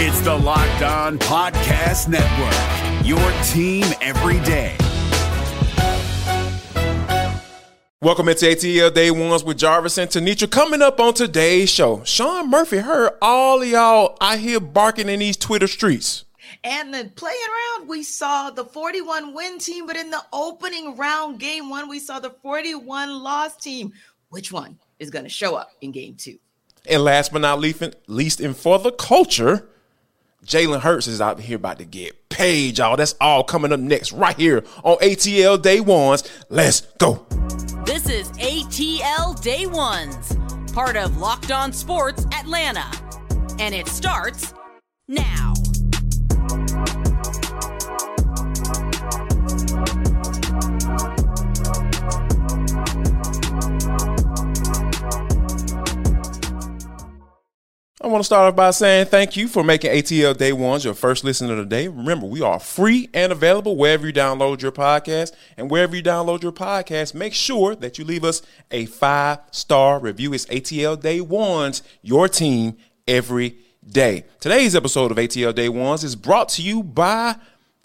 It's the Locked On Podcast Network, your team every day. Welcome into ATL Day Ones with Jarvis and Tenitra. Coming up on today's show, Sean Murphy heard all of y'all out here barking in these Twitter streets. And then playing around, we saw the 41 win team, but in the opening round, game one, we saw the 41 loss team. Which one is going to show up in game two? And last but not least, least in for the culture, Jalen Hurts is out here about to get paid, y'all. That's all coming up next, right here on ATL Day Ones. Let's go. This is ATL Day Ones, part of Locked On Sports Atlanta. And it starts now. I want to start off by saying thank you for making ATL Day Ones your first listen of the day. Remember, we are free and available wherever you download your podcast. And wherever you download your podcast, make sure that you leave us a five star review. It's ATL Day Ones, your team every day. Today's episode of ATL Day Ones is brought to you by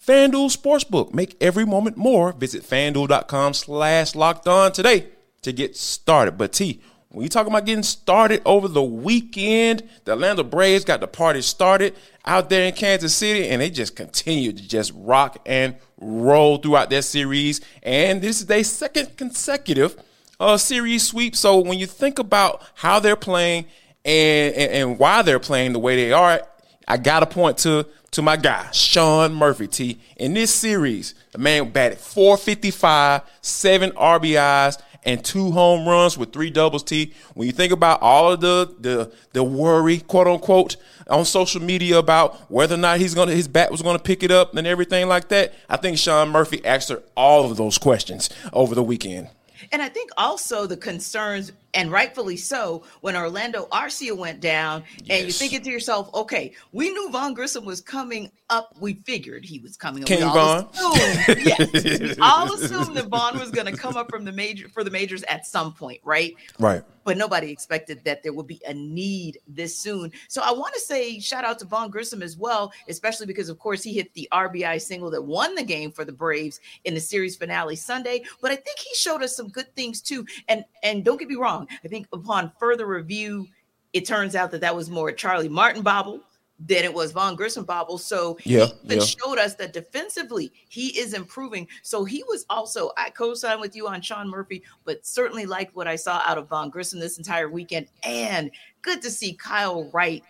FanDuel Sportsbook. Make every moment more. Visit fanduel.com slash locked on today to get started. But T, when you talking about getting started over the weekend, the Atlanta Braves got the party started out there in Kansas City, and they just continued to just rock and roll throughout that series. And this is their second consecutive uh, series sweep. So when you think about how they're playing and, and, and why they're playing the way they are, I got to point to to my guy Sean Murphy. T in this series, the man batted 455, seven RBIs and two home runs with three doubles. T. When you think about all of the the the worry, quote unquote, on social media about whether or not he's gonna his bat was gonna pick it up and everything like that, I think Sean Murphy answered all of those questions over the weekend. And I think also the concerns, and rightfully so, when Orlando Arcia went down, yes. and you thinking to yourself, okay, we knew Vaughn Grissom was coming up. We figured he was coming up. King Vaughn. Assumed, yes, we all assumed that Vaughn was going to come up from the major for the majors at some point, right? Right but nobody expected that there would be a need this soon. So I want to say shout out to Vaughn Grissom as well, especially because of course he hit the RBI single that won the game for the Braves in the series finale Sunday. But I think he showed us some good things too. And and don't get me wrong, I think upon further review, it turns out that that was more Charlie Morton bobble than it was Vaughn Grissom bobble. So yeah, he yeah. showed us that defensively he is improving. So he was also I co-signed with you on Sean Murphy, but certainly liked what I saw out of Vaughn Grissom this entire weekend. And good to see Kyle Wright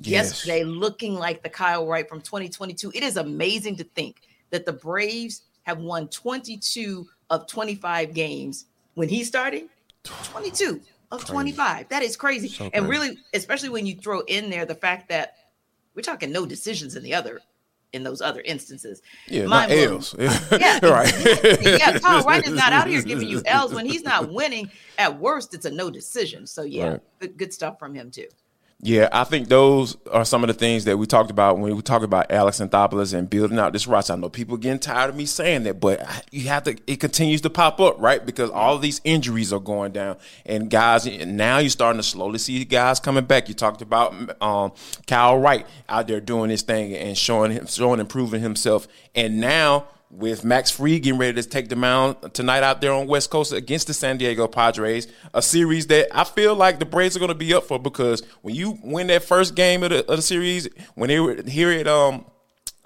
yes. yesterday looking like the Kyle Wright from 2022. It is amazing to think that the Braves have won 22 of 25 games when he started. 22 of crazy. 25. That is crazy. So and really, especially when you throw in there the fact that we're talking no decisions in the other in those other instances. Yeah, Mind not L's. yeah, right. Exactly. Yeah, Kyle Wright is not out here giving you L's when he's not winning. At worst, it's a no decision. So yeah, right. good, good stuff from him too. Yeah, I think those are some of the things that we talked about when we talk about Alex Anthopoulos and building out this roster. I know people getting tired of me saying that, but you have to. It continues to pop up, right? Because all these injuries are going down, and guys. Now you're starting to slowly see guys coming back. You talked about um, Kyle Wright out there doing his thing and showing him, showing, improving himself, and now with Max Fried getting ready to take the mound tonight out there on West Coast against the San Diego Padres, a series that I feel like the Braves are going to be up for because when you win that first game of the, of the series, when they were here at um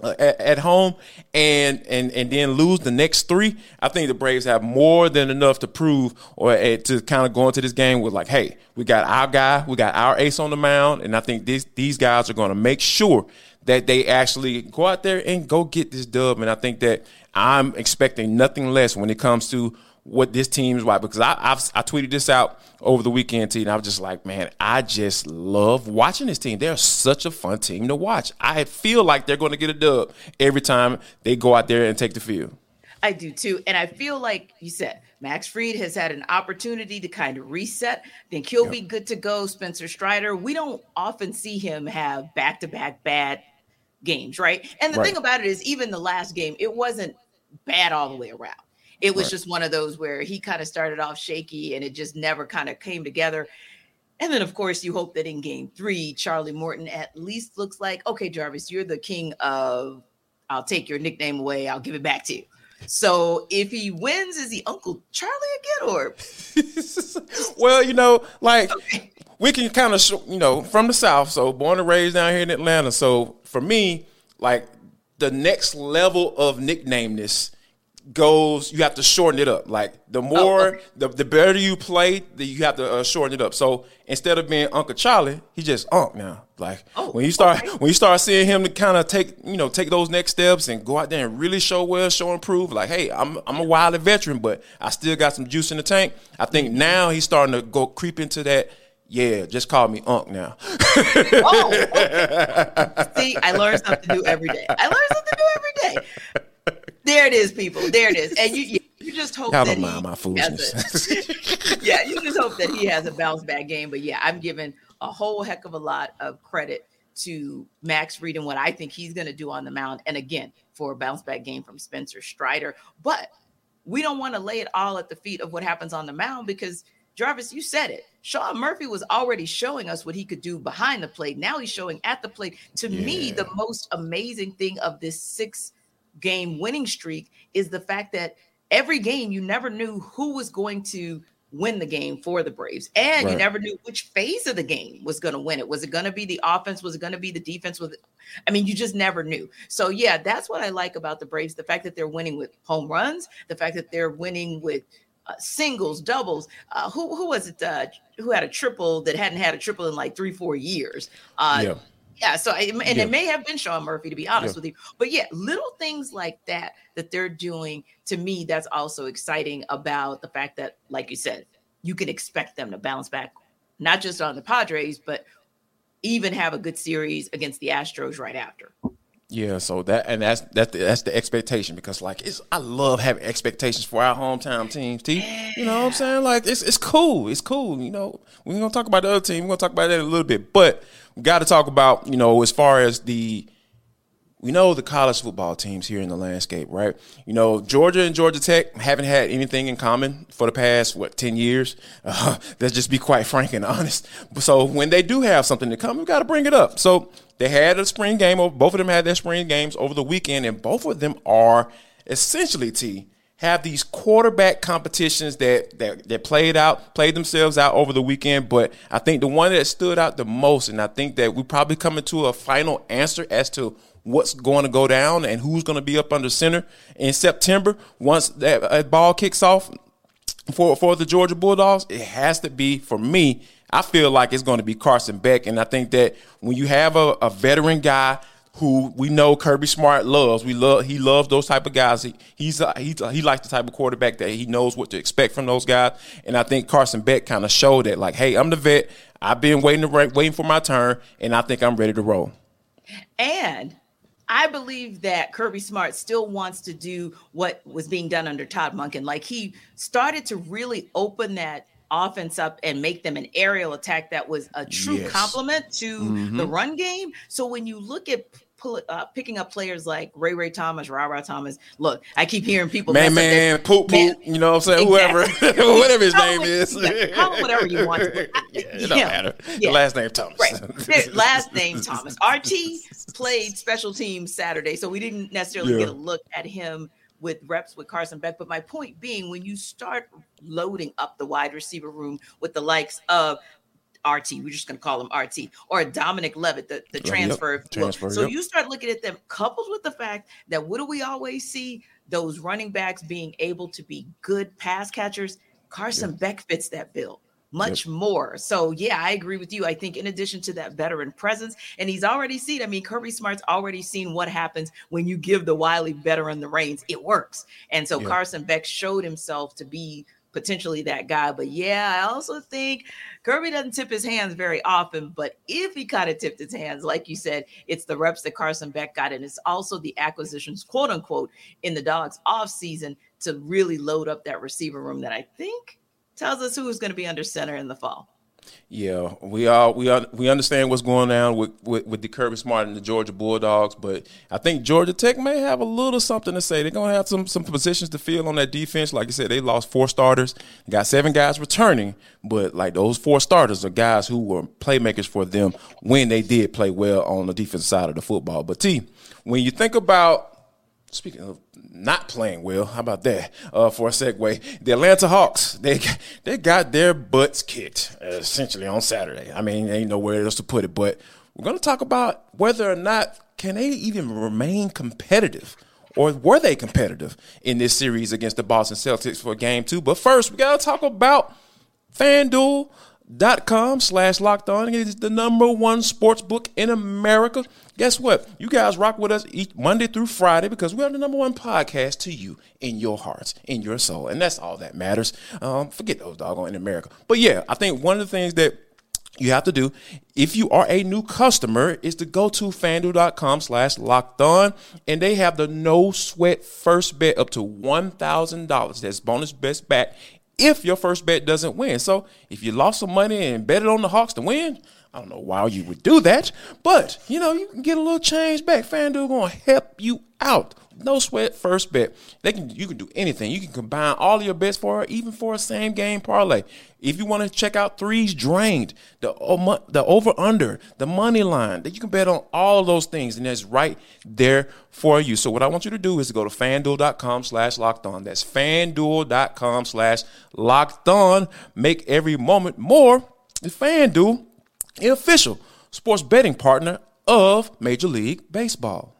uh, at, at, home and and and then lose the next three, I think the Braves have more than enough to prove or uh, to kind of go into this game with like, hey, we got our guy, we got our ace on the mound, and I think these these guys are going to make sure that they actually go out there and go get this dub. And I think that I'm expecting nothing less when it comes to what this team is like because I I've, i tweeted this out over the weekend, team. and I was just like, man, I just love watching this team. They're such a fun team to watch. I feel like they're going to get a dub every time they go out there and take the field. I do too, and I feel like you said Max Fried has had an opportunity to kind of reset. Think he'll yep. be good to go. Spencer Strider, we don't often see him have back to back bad games, right? And the right. thing about it is, even the last game, it wasn't bad all the way around. It was right. just one of those where he kind of started off shaky and it just never kind of came together. And then, of course, you hope that in game three, Charlie Morton at least looks like, okay, Jarvis, you're the king of, I'll take your nickname away, I'll give it back to you. So if he wins, is he Uncle Charlie again, or? well, you know, like okay. we can kind of, you know, from the South, so born and raised down here in Atlanta. So for me, like the next level of nicknameness goes you have to shorten it up like the more oh, okay. the, the better you play the, you have to uh, shorten it up so instead of being uncle charlie he's just unc now like oh, when you start okay. when you start seeing him to kind of take you know take those next steps and go out there and really show well show and prove like hey i'm i'm a wild veteran but i still got some juice in the tank i think now he's starting to go creep into that yeah, just call me Unc now. oh, okay. see, I learn something new every day. I learn something new every day. There it is, people. There it is. And you you just hope Y'all that don't mind my foolishness. A, yeah, you just hope that he has a bounce back game. But yeah, I'm giving a whole heck of a lot of credit to Max Fried and what I think he's going to do on the mound. And again, for a bounce back game from Spencer Strider. But we don't want to lay it all at the feet of what happens on the mound because Jarvis, you said it. Sean Murphy was already showing us what he could do behind the plate. Now he's showing at the plate. To yeah. me, the most amazing thing of this six game winning streak is the fact that every game you never knew who was going to win the game for the Braves. And right. you never knew which phase of the game was going to win it. Was it going to be the offense? Was it going to be the defense? Was it, I mean, you just never knew. So yeah, that's what I like about the Braves, the fact that they're winning with home runs, the fact that they're winning with uh, singles, doubles. Uh, who who was it? Uh, who had a triple that hadn't had a triple in like three, four years? Uh, yeah. Yeah, so and yeah. it may have been Sean Murphy to be honest yeah. with you, but yeah, little things like that that they're doing to me, that's also exciting about the fact that, like you said, you can expect them to bounce back, not just on the Padres, but even have a good series against the Astros right after. Yeah, so that and that's that's the, that's the expectation because like it's I love having expectations for our hometown teams. T, you know what I'm saying? Like it's it's cool, it's cool. You know, we're gonna talk about the other team. We're gonna talk about that in a little bit, but we got to talk about you know as far as the we know the college football teams here in the landscape, right? You know, Georgia and Georgia Tech haven't had anything in common for the past what ten years. Uh, let's just be quite frank and honest. So when they do have something to come, we got to bring it up. So they had a spring game. Both of them had their spring games over the weekend, and both of them are essentially T have these quarterback competitions that, that that played out, played themselves out over the weekend. But I think the one that stood out the most, and I think that we probably coming to a final answer as to what's going to go down and who's going to be up under center in September once that, that ball kicks off for for the Georgia Bulldogs. It has to be for me I feel like it's going to be Carson Beck. And I think that when you have a, a veteran guy who we know Kirby Smart loves, we love he loves those type of guys. He he's a, he he likes the type of quarterback that he knows what to expect from those guys. And I think Carson Beck kind of showed that, like, hey, I'm the vet. I've been waiting to waiting for my turn, and I think I'm ready to roll. And I believe that Kirby Smart still wants to do what was being done under Todd Monken. Like he started to really open that offense up and make them an aerial attack that was a true yes. complement to mm-hmm. the run game. So when you look at pull, uh, picking up players like Ray Ray Thomas, Ra Ra Thomas. Look, I keep hearing people. Man, man, poop, poop. You know what I'm saying? Exactly. Whoever, whatever his name is. Yeah, call him whatever you want. yeah, it don't yeah, matter. Yeah. Last name Thomas. Right. Last name Thomas. RT played special teams Saturday, so we didn't necessarily get a look at him with reps with Carson Beck. But my point being, when you start loading up the wide receiver room with the likes of RT, we're just going to call him RT, or Dominic Lovett, the, the transfer. Yep. transfer so yep. you start looking at them, coupled with the fact that what do we always see? Those running backs being able to be good pass catchers. Carson yep. Beck fits that bill much yep. more. So yeah, I agree with you. I think in addition to that veteran presence, and he's already seen. I mean, Kirby Smart's already seen what happens when you give the wily veteran the reins. It works, and so yep. Carson Beck showed himself to be potentially that guy. But yeah, I also think Kirby doesn't tip his hands very often. But if he kind of tipped his hands, like you said, it's the reps that Carson Beck got, and it's also the acquisitions, quote unquote, in the dogs off season to really load up that receiver room that I think tells us who is going to be under center in the fall. Yeah, we all we are, we understand what's going on with, with with the Kirby Smart and the Georgia Bulldogs, but I think Georgia Tech may have a little something to say. They're gonna have some some positions to fill on that defense. Like I said, they lost four starters, got seven guys returning, but like those four starters are guys who were playmakers for them when they did play well on the defensive side of the football. But T, when you think about Speaking of not playing well, how about that uh, for a segue? The Atlanta Hawks they they got their butts kicked essentially on Saturday. I mean, ain't nowhere else to put it. But we're to talk about whether or not can they even remain competitive, or were they competitive in this series against the Boston Celtics for Game Two. But first, we got to talk about FanDuel dot com slash locked on. It is the number one sports book in America. Guess what? You guys rock with us each Monday through Friday because we are the number one podcast to you in your hearts, in your soul. And that's all that matters. Um, forget those doggone in America. But yeah, I think one of the things that you have to do if you are a new customer is to go to fanduel.com slash locked on and they have the no sweat first bet up to $1000 that's bonus best bet if your first bet doesn't win. So if you lost some money and betted on the Hawks to win, I don't know why you would do that, but you know you can get a little change back. FanDuel gonna help you out. No sweat, first bet. They can you can do anything. You can combine all your bets for even for a same game parlay. If you want to check out threes drained, the the over under, the money line, that you can bet on all those things, and that's right there for you. So what I want you to do is to go to fanduel.com slash locked on. That's fanduel.com slash locked on. Make every moment more. The Fanduel, the official sports betting partner of Major League Baseball.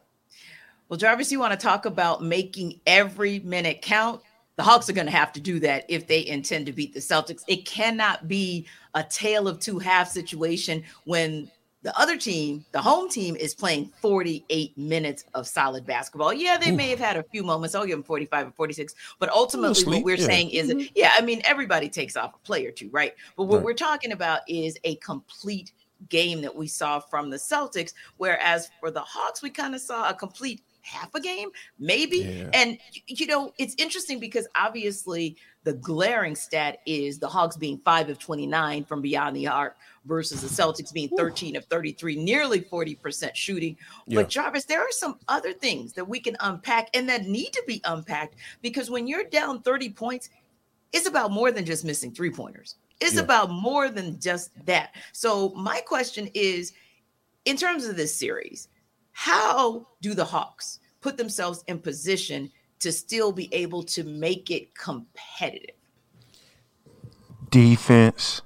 Well, Jarvis, you want to talk about making every minute count? The Hawks are going to have to do that if they intend to beat the Celtics. It cannot be a tale of two halves situation when the other team, the home team, is playing 48 minutes of solid basketball. Yeah, they Ooh. may have had a few moments. I'll give them 45 or 46. But ultimately, what we're yeah. saying is, mm-hmm. yeah, I mean, everybody takes off a play or two, right? But what right. we're talking about is a complete game that we saw from the Celtics. Whereas for the Hawks, we kind of saw a complete half a game, maybe. Yeah. And you know, it's interesting because obviously the glaring stat is the Hawks being five of 29 from beyond the arc versus the Celtics being 13 of 33, nearly 40% shooting. Yeah. But Jarvis, there are some other things that we can unpack and that need to be unpacked because when you're down 30 points, it's about more than just missing three pointers. It's yeah. about more than just that. So my question is in terms of this series, how do the Hawks put themselves in position to still be able to make it competitive? Defense,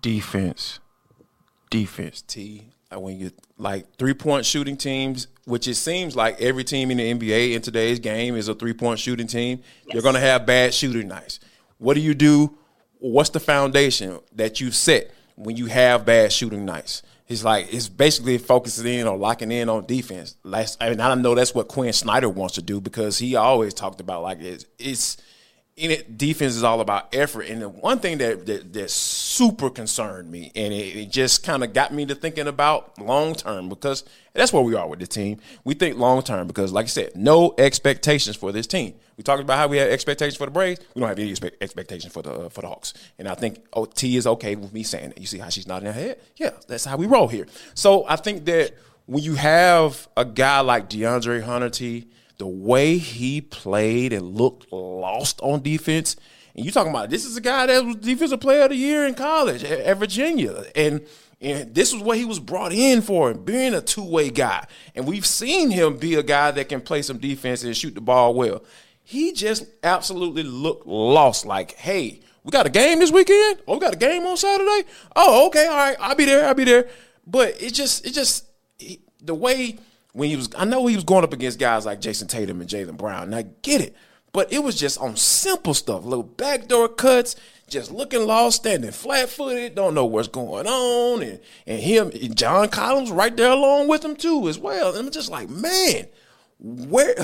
defense, defense. T. Uh, when you like three point shooting teams, which it seems like every team in the NBA in today's game is a three point shooting team, yes. you're going to have bad shooting nights. What do you do? What's the foundation that you set when you have bad shooting nights? He's like it's basically focusing in on locking in on defense. Last, I mean, I know that's what Quin Snyder wants to do because he always talked about like it's it's in it. Defense is all about effort, and the one thing that that, that super concerned me, and it, it just kind of got me to thinking about long term because that's where we are with the team. We think long term because, like I said, no expectations for this team. We talked about how we have expectations for the Braves. We don't have any expect- expectations for the uh, for the Hawks. And I think OT is okay with me saying it. You see how she's nodding her head? Yeah, that's how we roll here. So I think that when you have a guy like DeAndre Hunter, T, the way he played and looked lost on defense, and you talking about this is a guy that was defensive player of the year in college at, at Virginia, and and this was what he was brought in for, being a two way guy. And we've seen him be a guy that can play some defense and shoot the ball well he just absolutely looked lost. Like, hey, we got a game this weekend. Oh, we got a game on Saturday. Oh, okay, all right, I'll be there. I'll be there. But it just, it just, he, the way when he was, I know he was going up against guys like Jayson Tatum and Jaylen Brown, and I get it. But it was just on simple stuff, little backdoor cuts, just looking lost, standing flat footed, don't know what's going on, and and him, and John Collins right there along with him too as well. And I'm just like, man, where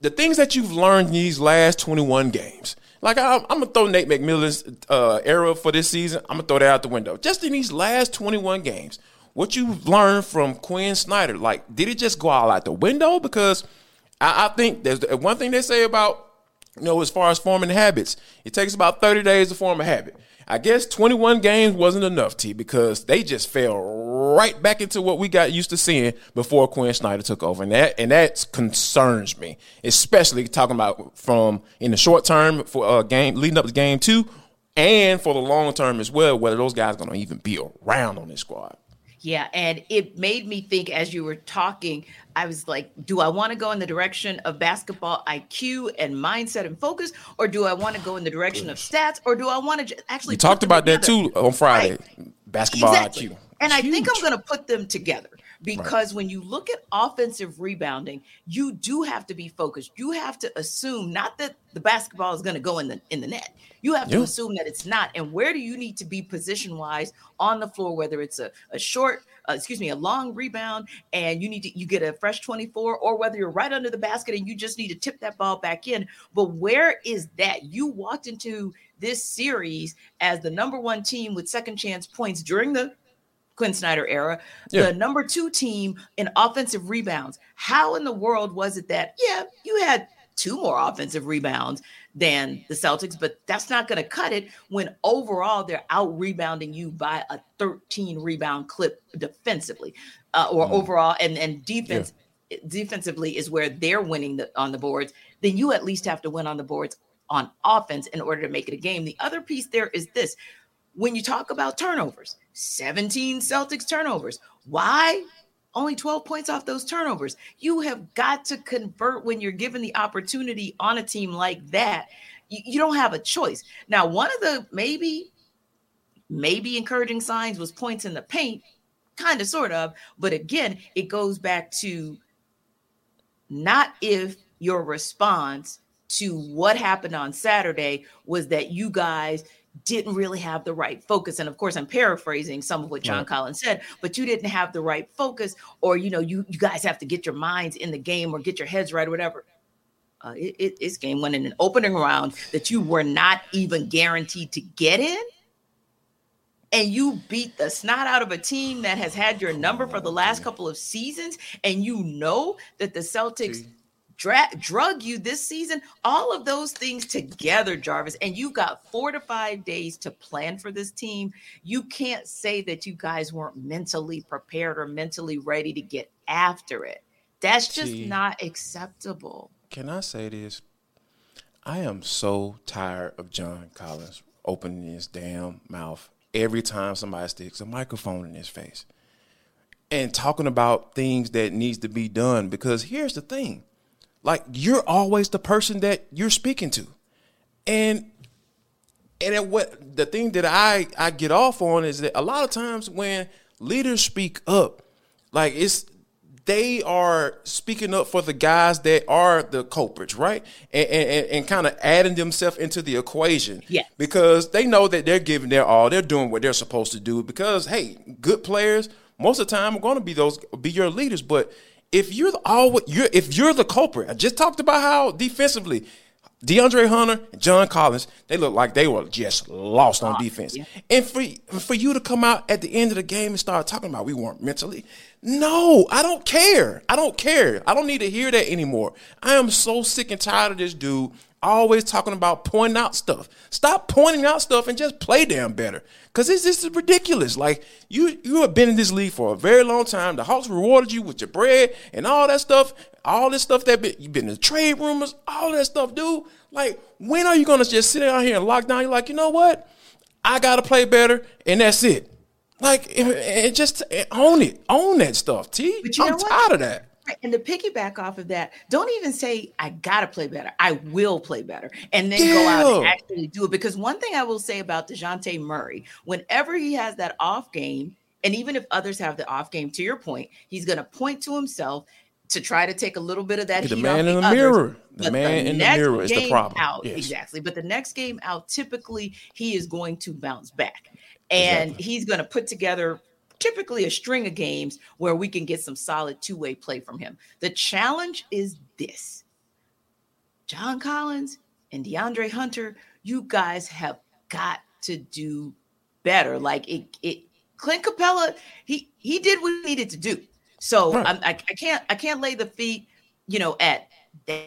the things that you've learned in these last 21 games. Like I, am gonna throw Nate McMillan's uh, era for this season. I'm gonna throw that out the window. Just in these last 21 games, what you've learned from Quin Snyder, like, did it just go all out the window? Because I, I think there's one thing they say about, you know, as far as forming habits, it takes about 30 days to form a habit. I guess 21 games wasn't enough, T, because they just fell right back into what we got used to seeing before Quin Snyder took over, and that and that concerns me, especially talking about from in the short term for a game leading up to game two, and for the long term as well, whether those guys are going to even be around on this squad. Yeah, and it made me think as you were talking, I was like, do I want to go in the direction of basketball IQ and mindset and focus, or do I want to go in the direction of stats, or do I want to actually? We talked about that too on Friday. Right. Basketball exactly. IQ. And I think I'm going to put them together because right. when you look at offensive rebounding, you do have to be focused. You have to assume not that the basketball is going to go in the in the net. You have to assume that it's not. And where do you need to be position wise on the floor, whether it's a, a short, uh, excuse me, a long rebound, and you need to you get a fresh 24, or whether you're right under the basket and you just need to tip that ball back in. But where is that? You walked into this series as the number one team with second chance points during the Quin Snyder era, yeah. the number two team in offensive rebounds. How in the world was it that, yeah, you had two more offensive rebounds than the Celtics, but that's not going to cut it when overall they're out rebounding you by a 13 rebound clip defensively uh, or mm. overall and, and defense. Yeah. Defensively is where they're winning the, on the boards. Then you at least have to win on the boards on offense in order to make it a game. The other piece there is this when you talk about turnovers, 17 Celtics turnovers. Why? Only 12 points off those turnovers. You have got to convert when you're given the opportunity on a team like that. You, you don't have a choice. Now, one of the maybe, maybe encouraging signs was points in the paint, kind of, sort of. But again, it goes back to not if your response to what happened on Saturday was that you guys didn't really have the right focus. And of course, I'm paraphrasing some of what John right. Collins said, but you didn't have the right focus, or you know, you you guys have to get your minds in the game or get your heads right or whatever. Uh, it, it, it's game one in an opening round that you were not even guaranteed to get in. And you beat the snot out of a team that has had your number for the last couple of seasons, and you know that the Celtics? Dra- drug you this season, all of those things together, Jarvis, and you got four to five days to plan for this team. You can't say that you guys weren't mentally prepared or mentally ready to get after it. That's just not acceptable. Can I say this? I am so tired of John Collins opening his damn mouth every time somebody sticks a microphone in his face and talking about things that needs to be done because here's the thing like you're always the person that you're speaking to. And and what the thing that I I get off on is that a lot of times when leaders speak up, like it's they are speaking up for the guys that are the culprits, right? And and, and kind of adding themselves into the equation. Yeah. Because they know that they're giving their all, they're doing what they're supposed to do. Because hey, good players most of the time are going to be those be your leaders, but if you're the all you're if you're the culprit, I just talked about how defensively DeAndre Hunter and John Collins, they look like they were just lost on defense. Yeah. And for for you to come out at the end of the game and start talking about we weren't mentally, no, I don't care. I don't care. I don't need to hear that anymore. I am so sick and tired of this dude always talking about pointing out stuff. Stop pointing out stuff and just play damn better. Cause this, this is ridiculous. Like you you have been in this league for a very long time. The Hawks rewarded you with your bread and all that stuff. All this stuff that be, you've been in trade rumors, all that stuff, dude. Like, when are you gonna just sit out here and lock down? You're like, you know what? I gotta play better, and that's it. Like, and just own it, own that stuff. T. I'm tired of that. And to piggyback off of that, don't even say I gotta play better. I will play better, and then yeah. go out and actually do it. Because one thing I will say about Dejounte Murray, whenever he has that off game, and even if others have the off game, to your point, he's gonna point to himself to try to take a little bit of that. The man in the, mirror. The man the in the mirror is the problem. Out, yes. Exactly. But the next game out, typically he is going to bounce back. And exactly. he's going to put together typically a string of games where we can get some solid two way play from him. The challenge is this John Collins and DeAndre Hunter, you guys have got to do better. Like it, it, Clint Capela, he he did what he needed to do. So right. I, I can't I can't lay the feet, you know, at that,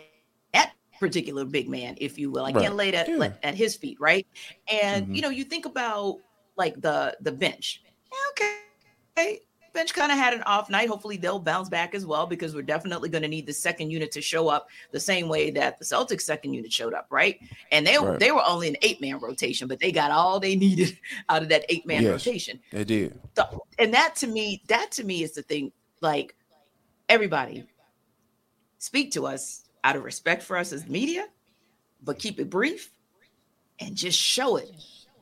that particular big man, if you will. I Right. can't lay it at, Yeah. at his feet, right? And Mhm. you know, you think about like the the bench. Yeah, bench kind of had an off night. Hopefully, they'll bounce back as well because we're definitely going to need the second unit to show up the same way that the Celtics second unit showed up, right? And they Right. they were only an eight man rotation, but they got all they needed out of that eight man Yes. rotation. They did. So- and that to me, that to me is the thing. Like everybody, speak to us out of respect for us as media, but keep it brief and just show it.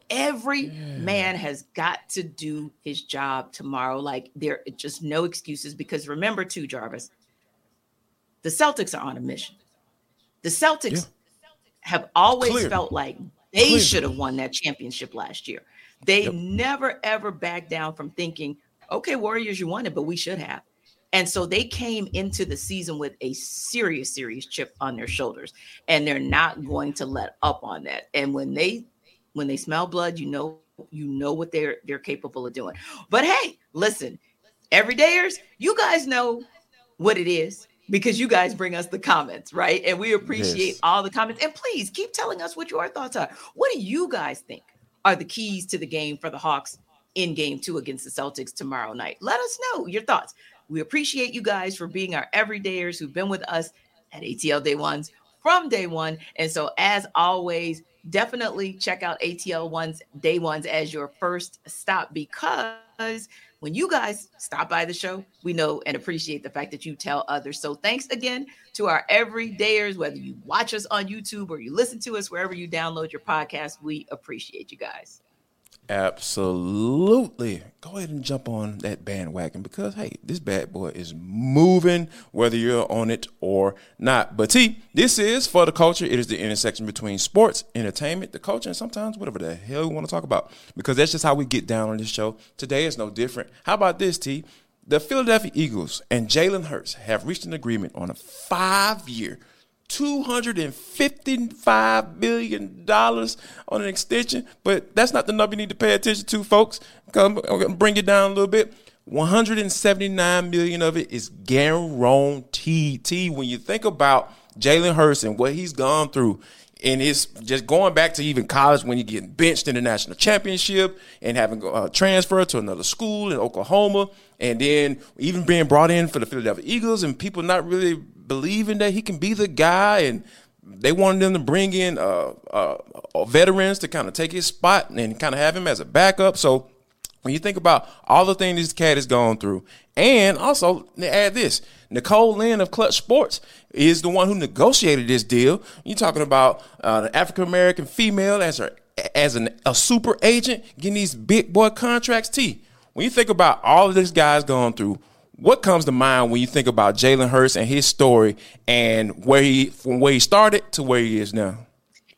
Every man has got to do his job tomorrow. Like there just no excuses because remember too, Jarvis, the Celtics are on a mission. The Celtics have always felt like they should have won that championship last year. They Yep. never ever backed down from thinking, okay, Warriors, you won it, but we should have. And so they came into the season with a serious, serious chip on their shoulders, and they're not going to let up on that. And when they when they smell blood, you know you know what they're they're capable of doing. But hey, listen, everydayers, you guys know what it is because you guys bring us the comments, right? And we appreciate Yes. all the comments. And please keep telling us what your thoughts are. What do you guys think are the keys to the game for the Hawks in game two against the Celtics tomorrow night? Let us know your thoughts. We appreciate you guys for being our everydayers who've been with us at ATL Day Ones from day one. And so, as always, definitely check out ATL Ones Day Ones as your first stop because when you guys stop by the show, we know and appreciate the fact that you tell others. So, thanks again to our everydayers, whether you watch us on YouTube or you listen to us wherever you download your podcast. We appreciate you guys. Absolutely. Go ahead and jump on that bandwagon because hey, this bad boy is moving whether you're on it or not. But T, this is for the culture. It is the intersection between sports, entertainment, the culture, and sometimes whatever the hell we want to talk about. Because that's just how we get down on this show. Today is no different. How about this, T? The Philadelphia Eagles and Jalen Hurts have reached an agreement on a five-year $255 billion on an extension, but that's not the number you need to pay attention to, folks. Come, I'm gonna bring it down a little bit. 179 million of it is guaranteed. T, When you think about Jalen Hurts and what he's gone through, and it's just going back to even college when you're getting benched in the national championship and having uh, transferred to another school in Oklahoma, and then even being brought in for the Philadelphia Eagles, and people not really believing that he can be the guy, and they wanted them to bring in uh, uh, veterans to kind of take his spot and kind of have him as a backup. So when you think about all the things this cat has gone through, and also add this, Nicole Lynn of Clutch Sports is the one who negotiated this deal. You're talking about uh, an African American female as her as an, a super agent getting these big boy contracts. T. When you think about all of this guy's gone through, what comes to mind when you think about Jalen Hurts and his story and where he from where he started to where he is now?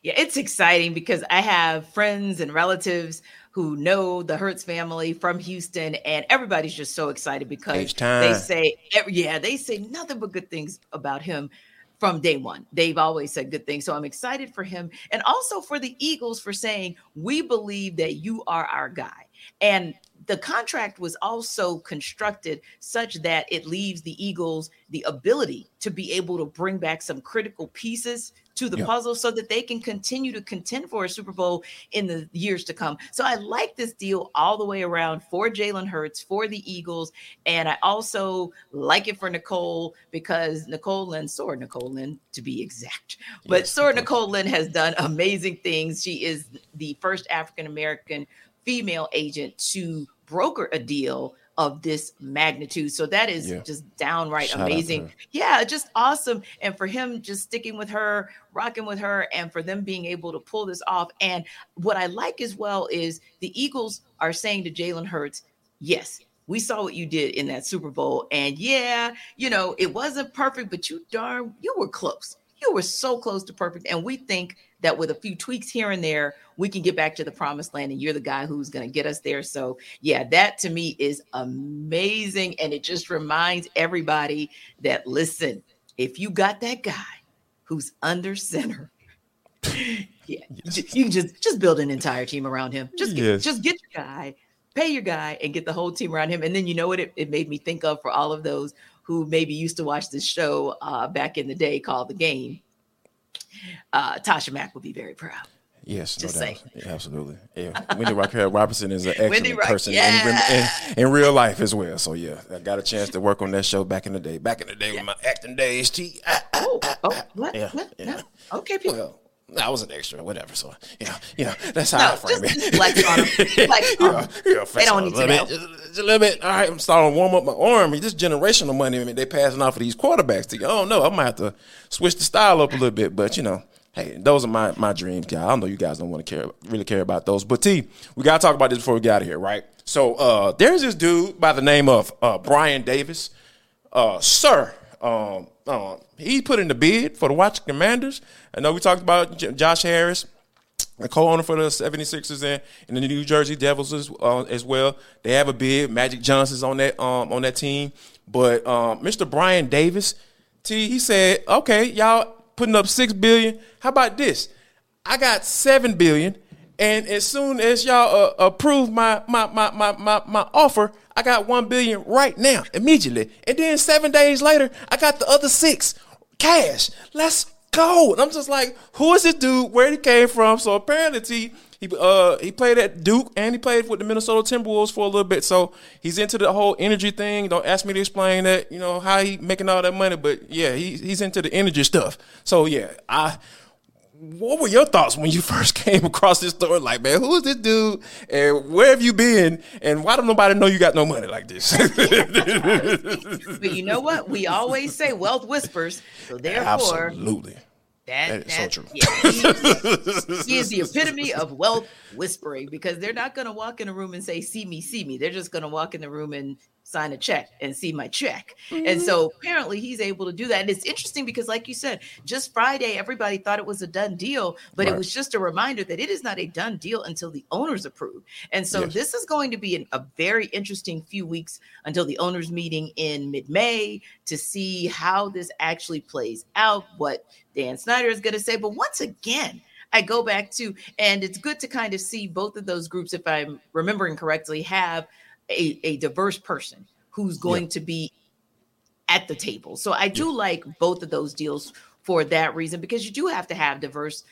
Yeah, it's exciting because I have friends and relatives who know the Hurts family from Houston, and everybody's just so excited because they say, yeah, they say nothing but good things about him from day one. They've always said good things. So I'm excited for him and also for the Eagles for saying, we believe that you are our guy. And the contract was also constructed such that it leaves the Eagles the ability to be able to bring back some critical pieces to the Yeah. puzzle so that they can continue to contend for a Super Bowl in the years to come. So I like this deal all the way around for Jalen Hurts, for the Eagles. And I also like it for Nicole because Nicole Lynn, Sora Nicole Lynn to be exact, but Yes, Sora. Nicole Lynn has done amazing things. She is the first African American female agent to broker a deal of this magnitude. So that is Yeah. just downright Shout amazing. Yeah, just awesome. And for him just sticking with her, rocking with her, and for them being able to pull this off. And what I like as well is the Eagles are saying to Jalen Hurts, yes, we saw what you did in that Super Bowl. And yeah, you know, it wasn't perfect, but you darn, you were close. You were so close to perfect. And we think that with a few tweaks here and there, we can get back to the promised land. And you're the guy who's going to get us there. So, yeah, that to me is amazing. And it just reminds everybody that listen, if you got that guy who's under center, yeah, j- you can just just build an entire team around him. Just get, Yes. just get your guy, pay your guy, and get the whole team around him. And then you know what it, it made me think of for all of those who maybe used to watch this show uh, back in the day called The Game. Uh, Tasha Mack would be very proud. Yes, Just no doubt. Yeah, absolutely. Yeah, Wendy Raquel Robinson is an excellent Ra- person in, yeah. in, in real life as well. So yeah, I got a chance to work on that show back in the day. Back in the day with my acting days. T. Oh, oh, what? Yeah, what? yeah. No. Okay, people. Well, I was an extra, whatever. So yeah, know, that's how No, I frame just it. flex on 'em. Flex on 'em. yeah, yeah, flex don't need a to little know. bit, just, a little bit. All right, I'm starting to warm up my arm. This generational money I mean, they passing off of these quarterbacks. To, you. I don't know. I might have to switch the style up a little bit, but you know. Hey, those are my, my dreams, guys. I know you guys don't want to care really care about those, but T, we gotta talk about this before we get out of here, right? So uh, there's this dude by the name of uh, Brian Davis, uh, sir. Um, he put in the bid for the Washington Commanders. I know we talked about J- Josh Harris, the co-owner for the 76ers and, and the New Jersey Devils as, uh, as well. They have a bid. Magic Johnson's on that um, on that team, but um, Mr. Brian Davis, T, he said, "Okay, y'all putting up six billion. How about this? I got seven billion, and as soon as y'all uh, approve my my, my my my my offer, I got one billion right now, immediately. And then seven days later, I got the other six cash. Let's go. And I'm just like, who is this dude? Where he came from? So apparently, T, he uh he played at Duke and he played with the Minnesota Timberwolves for a little bit. So he's into the whole energy thing. Don't ask me to explain that, you know, how he making all that money, but yeah, he, he's into the energy stuff. So yeah, I what were your thoughts when you first came across this story? Like, man, who is this dude? And where have you been? And why don't nobody know you got no money like this? But you know what? We always say wealth whispers. So therefore, Absolutely. that, That is so true. yeah, he, he is the epitome of wealth whispering because they're not going to walk in a room and say, "See me, see me." They're just going to walk in the room and sign a check and see my check. Mm-hmm. And so apparently he's able to do that. And it's interesting because, like you said, just Friday, everybody thought it was a done deal, but it was just a reminder that it is not a done deal until the owners approve. And so Yes. this is going to be an, a very interesting few weeks until the owners meeting in mid-May to see how this actually plays out, what Dan Snyder is going to say. But once again, I go back to, and it's good to kind of see both of those groups, if I'm remembering correctly, have a, a diverse person who's going to be at the table. So I do like both of those deals for that reason because you do have to have diverse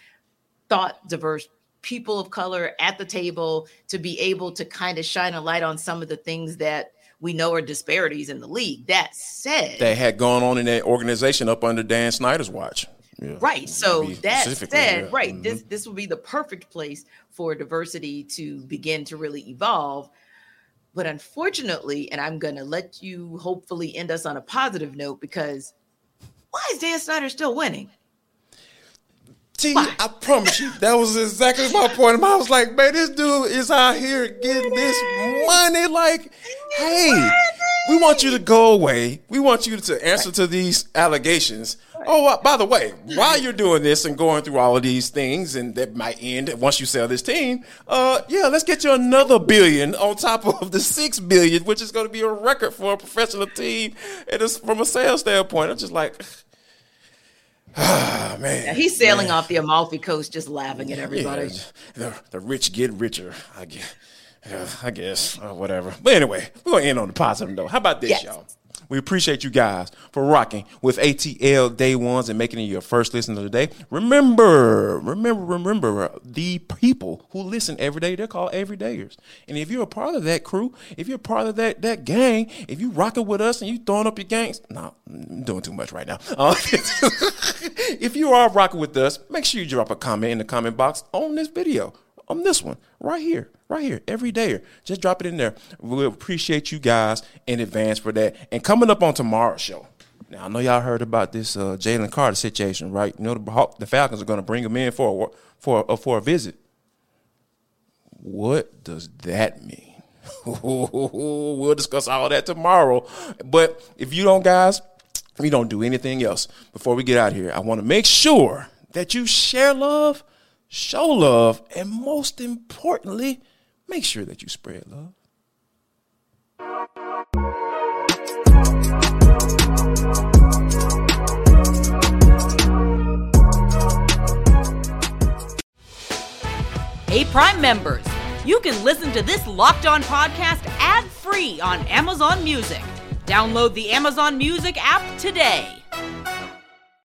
thought, diverse people of color at the table to be able to kind of shine a light on some of the things that we know are disparities in the league. That said, that had gone on in that organization up under Dan Snyder's watch. Yeah. Right. So that said, yeah. right, Mhm. this this will be the perfect place for diversity to begin to really evolve. But unfortunately, and I'm gonna let you hopefully end us on a positive note because why is Dan Snyder still winning? T, I promise you, that was exactly my point. I was like, man, this dude is out here getting this money. Like, hey, we want you to go away. We want you to answer to these allegations. Oh, uh, by the way, while you're doing this and going through all of these things, and that might end once you sell this team, uh, yeah, let's get you another billion on top of the six billion, which is going to be a record for a professional team. And it's from a sales standpoint. I'm just like, ah, man. Now, he's sailing off the Amalfi Coast, just laughing at everybody. Yeah, the, the rich get richer, I guess. I guess, or whatever. But anyway, we're going to end on the positive note. How about this, Yes. y'all? We appreciate you guys for rocking with ATL Day Ones and making it your first listen of the day. Remember, remember, remember uh, the people who listen every day. They're called everydayers. And if you're a part of that crew, if you're a part of that that gang, if you're rocking with us and you throwing up your gangs, no, I'm doing too much right now. Uh, if you are rocking with us, make sure you drop a comment in the comment box on this video on this one right here, right here, every day. Just drop it in there. We appreciate you guys in advance for that. And coming up on tomorrow's show. Now I know y'all heard about this uh, Jalen Carter situation, right? You know the, the Falcons are going to bring him in for a, for a, for a visit. What does that mean? we'll discuss all that tomorrow. But if you don't, guys, we don't do anything else before we get out here, I want to make sure that you share love, show love, and most importantly, make sure that you spread love. Hey, Prime members, you can listen to this locked on podcast ad free on Amazon Music. Download the Amazon Music app today.